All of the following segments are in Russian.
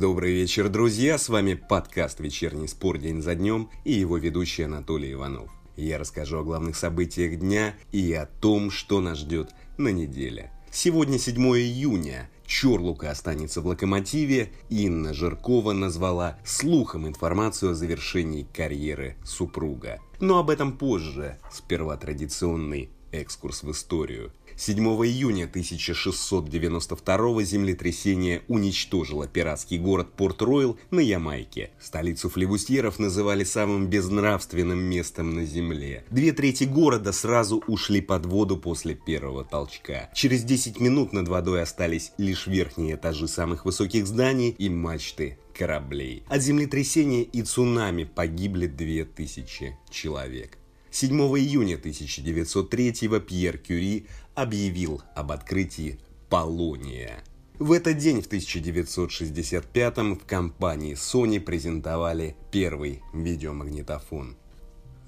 Добрый вечер, друзья! С вами подкаст «Вечерний спор день за днем» и его ведущий Анатолий Иванов. Я расскажу о главных событиях дня и о том, что нас ждет на неделе. Сегодня 7 июня. Чорлука останется в «Локомотиве». Инна Жиркова назвала слухом информацию о завершении карьеры супруга. Но об этом позже. Сперва традиционный экскурс в историю. 7 июня 1692 землетрясение уничтожило пиратский город Порт-Ройл на Ямайке. Столицу флевустьеров называли самым безнравственным местом на земле. Две трети города сразу ушли под воду после первого толчка. Через 10 минут над водой остались лишь верхние этажи самых высоких зданий и мачты кораблей. От землетрясения и цунами погибли 2000 человек. 7 июня 1903 Пьер Кюри объявил об открытии полония. В этот день, в 1965 в компании Sony презентовали первый видеомагнитофон.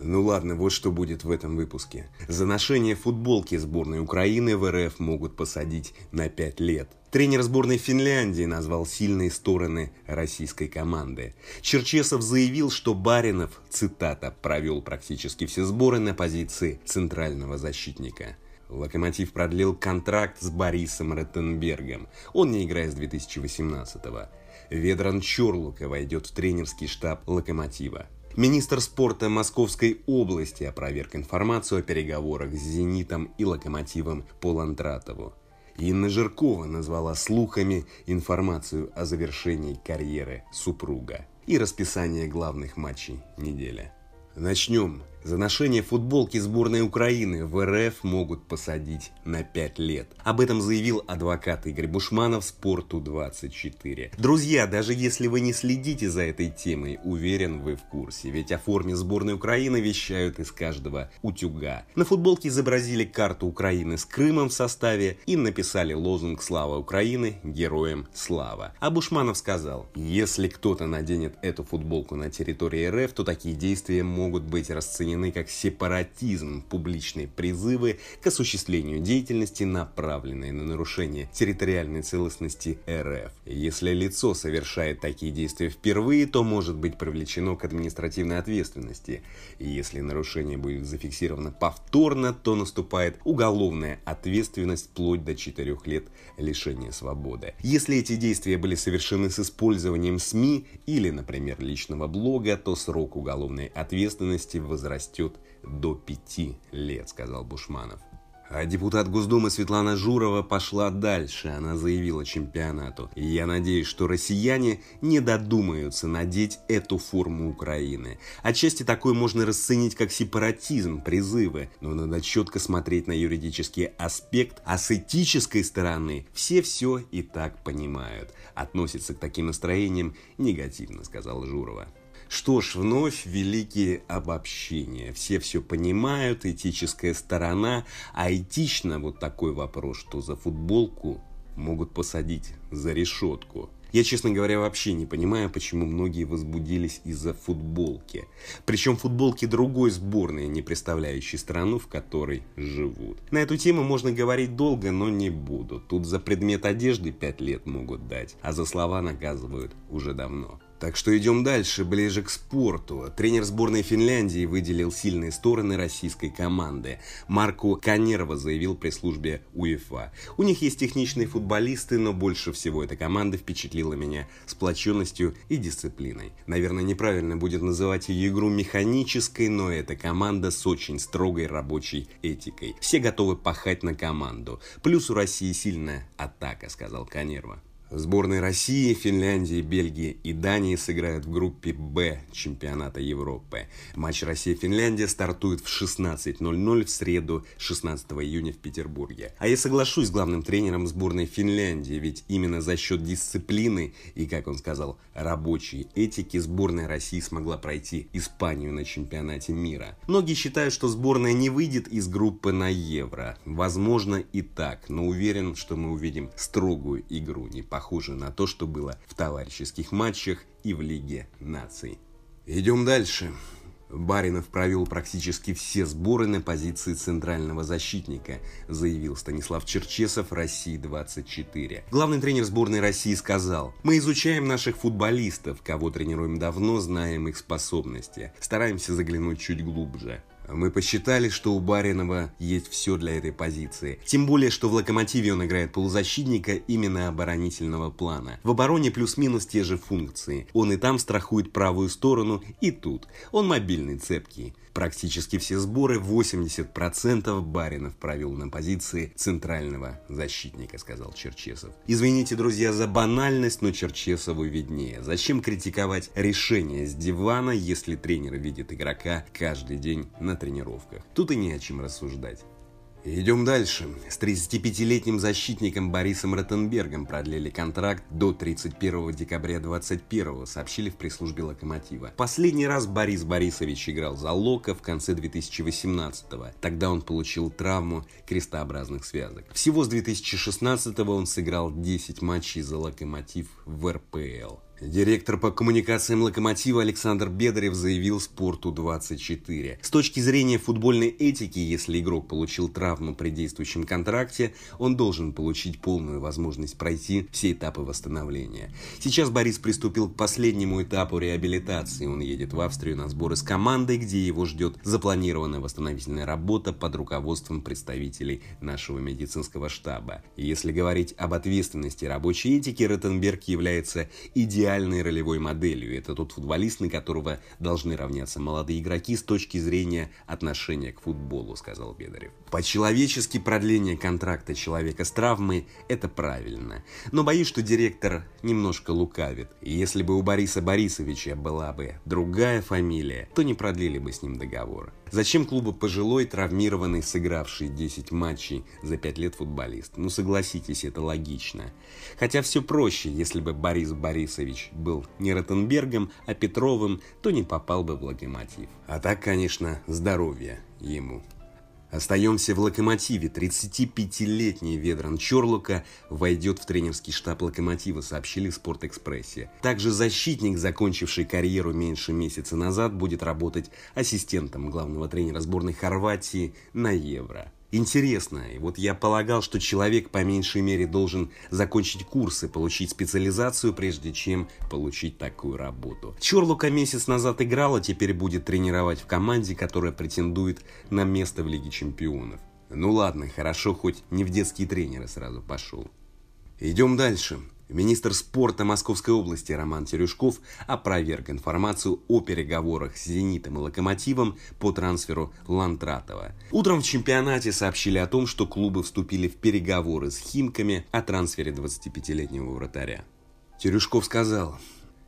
Ну ладно, вот что будет в этом выпуске. За ношение футболки сборной Украины в РФ могут посадить на 5 лет. Тренер сборной Финляндии назвал сильные стороны российской команды. Черчесов заявил, что Баринов, цитата, провел практически все сборы на позиции центрального защитника. Локомотив продлил контракт с Борисом Ротенбергом. Он не играет с 2018-го. Ведран Чорлука войдет в тренерский штаб Локомотива. Министр спорта Московской области опроверг информацию о переговорах с «Зенитом» и «Локомотивом» по Лантратову. Инна Жиркова назвала слухами информацию о завершении карьеры супруга и расписание главных матчей недели. Начнем за ношение футболки сборной Украины в РФ могут посадить на 5 лет. Об этом заявил адвокат Игорь Бушманов Спорту24. Друзья, даже если вы не следите за этой темой, уверен, вы в курсе. Ведь о форме сборной Украины вещают из каждого утюга. На футболке изобразили карту Украины с Крымом в составе и написали лозунг «Слава Украины! Героям слава!». А Бушманов сказал, если кто-то наденет эту футболку на территории РФ, то такие действия могут быть расценены расценены как сепаратизм, публичные призывы к осуществлению деятельности, направленные на нарушение территориальной целостности РФ. Если лицо совершает такие действия впервые, то может быть привлечено к административной ответственности. И если нарушение будет зафиксировано повторно, то наступает уголовная ответственность вплоть до 4 лет лишения свободы. Если эти действия были совершены с использованием СМИ или, например, личного блога, то срок уголовной ответственности возрастет растет до пяти лет, сказал Бушманов. А депутат Госдумы Светлана Журова пошла дальше. Она заявила чемпионату. Я надеюсь, что россияне не додумаются надеть эту форму Украины. Отчасти такое можно расценить как сепаратизм, призывы. Но надо четко смотреть на юридический аспект. А с этической стороны все все и так понимают. Относится к таким настроениям негативно, сказала Журова. Что ж, вновь великие обобщения. Все все понимают, этическая сторона. А этично вот такой вопрос, что за футболку могут посадить за решетку. Я, честно говоря, вообще не понимаю, почему многие возбудились из-за футболки. Причем футболки другой сборной, не представляющей страну, в которой живут. На эту тему можно говорить долго, но не буду. Тут за предмет одежды 5 лет могут дать, а за слова наказывают уже давно. Так что идем дальше, ближе к спорту. Тренер сборной Финляндии выделил сильные стороны российской команды. Марку Канерова заявил при службе УЕФА. У них есть техничные футболисты, но больше всего эта команда впечатлила меня сплоченностью и дисциплиной. Наверное, неправильно будет называть ее игру механической, но это команда с очень строгой рабочей этикой. Все готовы пахать на команду. Плюс у России сильная атака, сказал Канерва. Сборные России, Финляндии, Бельгии и Дании сыграют в группе «Б» чемпионата Европы. Матч Россия-Финляндия стартует в 16.00 в среду 16 июня в Петербурге. А я соглашусь с главным тренером сборной Финляндии, ведь именно за счет дисциплины и, как он сказал, рабочей этики сборная России смогла пройти Испанию на чемпионате мира. Многие считают, что сборная не выйдет из группы на Евро. Возможно и так, но уверен, что мы увидим строгую игру, не похожую похоже на то, что было в товарищеских матчах и в Лиге наций. Идем дальше. Баринов провел практически все сборы на позиции центрального защитника, заявил Станислав Черчесов России-24. Главный тренер сборной России сказал, мы изучаем наших футболистов, кого тренируем давно, знаем их способности, стараемся заглянуть чуть глубже. Мы посчитали, что у Баринова есть все для этой позиции. Тем более, что в «Локомотиве» он играет полузащитника именно оборонительного плана. В обороне плюс-минус те же функции. Он и там страхует правую сторону, и тут. Он мобильный, цепкий. Практически все сборы, 80% Баринов провел на позиции центрального защитника, сказал Черчесов. Извините, друзья, за банальность, но Черчесову виднее. Зачем критиковать решение с дивана, если тренер видит игрока каждый день на тренировках? Тут и не о чем рассуждать. Идем дальше. С 35-летним защитником Борисом Ротенбергом продлили контракт до 31 декабря 2021, сообщили в пресс-службе «Локомотива». Последний раз Борис Борисович играл за Лока в конце 2018 -го. Тогда он получил травму крестообразных связок. Всего с 2016 он сыграл 10 матчей за «Локомотив» в РПЛ. Директор по коммуникациям «Локомотива» Александр Бедарев заявил «Спорту-24». С точки зрения футбольной этики, если игрок получил травму при действующем контракте, он должен получить полную возможность пройти все этапы восстановления. Сейчас Борис приступил к последнему этапу реабилитации. Он едет в Австрию на сборы с командой, где его ждет запланированная восстановительная работа под руководством представителей нашего медицинского штаба. Если говорить об ответственности рабочей этики, Ротенберг является идеальным идеальной ролевой моделью. Это тот футболист, на которого должны равняться молодые игроки с точки зрения отношения к футболу, сказал Бедарев. По-человечески продление контракта человека с травмой – это правильно. Но боюсь, что директор немножко лукавит. Если бы у Бориса Борисовича была бы другая фамилия, то не продлили бы с ним договор. Зачем клубу пожилой, травмированный, сыгравший 10 матчей за 5 лет футболист? Ну согласитесь, это логично. Хотя все проще, если бы Борис Борисович был не Ротенбергом, а Петровым, то не попал бы в локомотив. А так, конечно, здоровье ему. Остаемся в «Локомотиве». 35-летний Ведран Чорлука войдет в тренерский штаб «Локомотива», сообщили в «Спортэкспрессе». Также защитник, закончивший карьеру меньше месяца назад, будет работать ассистентом главного тренера сборной Хорватии на Евро. Интересно, и вот я полагал, что человек по меньшей мере должен закончить курсы, получить специализацию, прежде чем получить такую работу. Чорлука месяц назад играл, а теперь будет тренировать в команде, которая претендует на место в Лиге Чемпионов. Ну ладно, хорошо, хоть не в детские тренеры сразу пошел. Идем дальше. Министр спорта Московской области Роман Терюшков опроверг информацию о переговорах с «Зенитом» и «Локомотивом» по трансферу Лантратова. Утром в чемпионате сообщили о том, что клубы вступили в переговоры с «Химками» о трансфере 25-летнего вратаря. Терюшков сказал,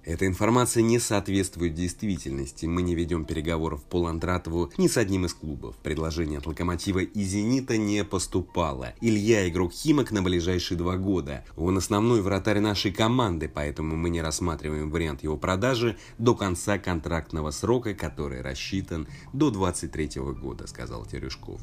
эта информация не соответствует действительности. Мы не ведем переговоров по Ландратову ни с одним из клубов. Предложение от Локомотива и Зенита не поступало. Илья игрок Химок на ближайшие два года. Он основной вратарь нашей команды, поэтому мы не рассматриваем вариант его продажи до конца контрактного срока, который рассчитан до 23 года, сказал Терюшков.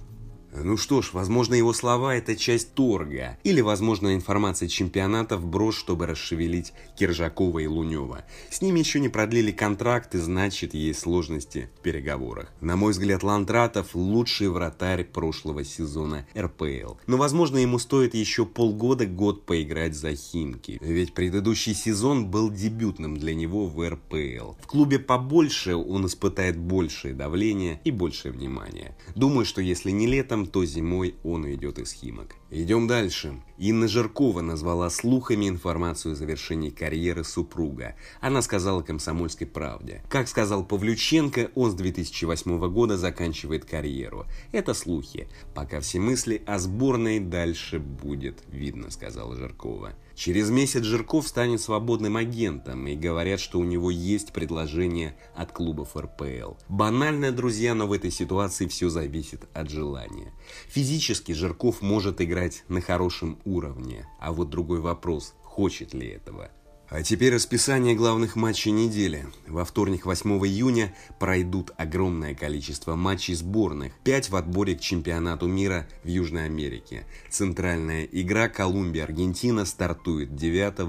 Ну что ж, возможно его слова это часть торга. Или, возможно, информация чемпионата вброс, чтобы расшевелить Киржакова и Лунева. С ними еще не продлили контракты, значит есть сложности в переговорах. На мой взгляд, Лантратов лучший вратарь прошлого сезона РПЛ. Но возможно ему стоит еще полгода-год поиграть за Химки. Ведь предыдущий сезон был дебютным для него в РПЛ. В клубе побольше он испытает большее давление и большее внимание. Думаю, что если не летом, летом, то зимой он уйдет из Химок. Идем дальше. Инна Жиркова назвала слухами информацию о завершении карьеры супруга. Она сказала «Комсомольской правде». Как сказал Павлюченко, он с 2008 года заканчивает карьеру. Это слухи. Пока все мысли о сборной дальше будет видно, сказала Жиркова. Через месяц Жирков станет свободным агентом, и говорят, что у него есть предложение от клубов РПЛ. Банально, друзья, но в этой ситуации все зависит от желания. Физически Жирков может играть на хорошем уровне, а вот другой вопрос, хочет ли этого. А теперь расписание главных матчей недели. Во вторник, 8 июня, пройдут огромное количество матчей сборных. 5 в отборе к чемпионату мира в Южной Америке. Центральная игра Колумбия-Аргентина стартует 9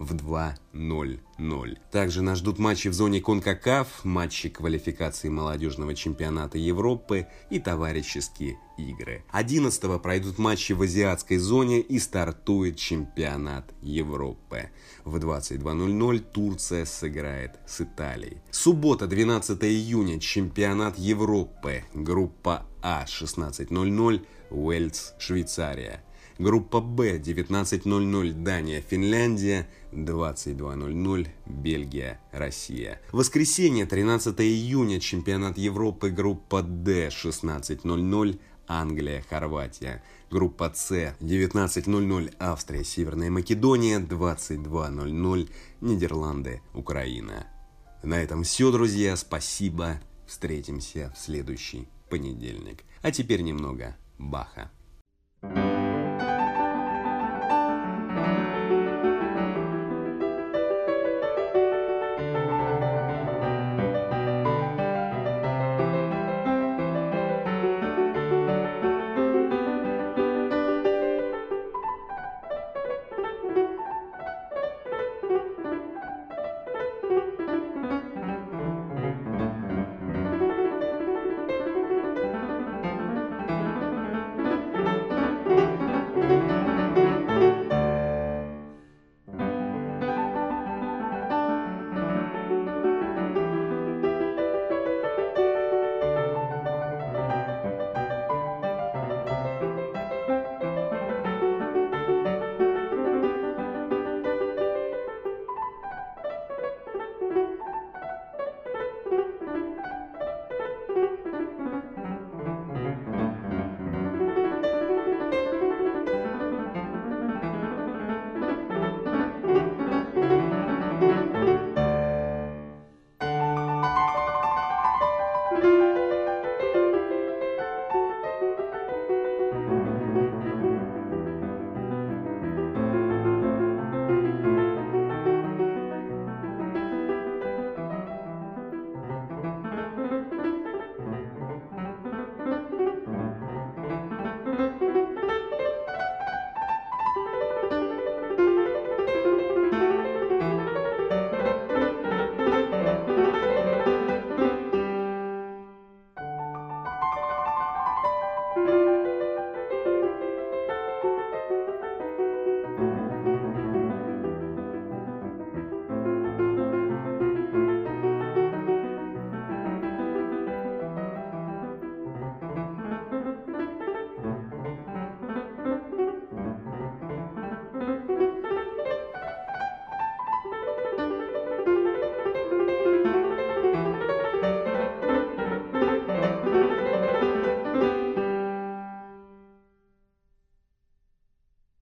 в 2.00. 0. Также нас ждут матчи в зоне Конкакаф, матчи квалификации молодежного чемпионата Европы и товарищеские игры. 11 пройдут матчи в азиатской зоне и стартует чемпионат Европы. В 22.00 Турция сыграет с Италией. Суббота, 12 июня, чемпионат Европы. Группа А, 16.00, Уэльс, Швейцария. Группа Б 19.00 Дания, Финляндия, 22.00 Бельгия, Россия. Воскресенье 13 июня чемпионат Европы группа Д 16.00 Англия, Хорватия. Группа С 19.00 Австрия, Северная Македония, 22.00 Нидерланды, Украина. На этом все, друзья. Спасибо. Встретимся в следующий понедельник. А теперь немного Баха. thank you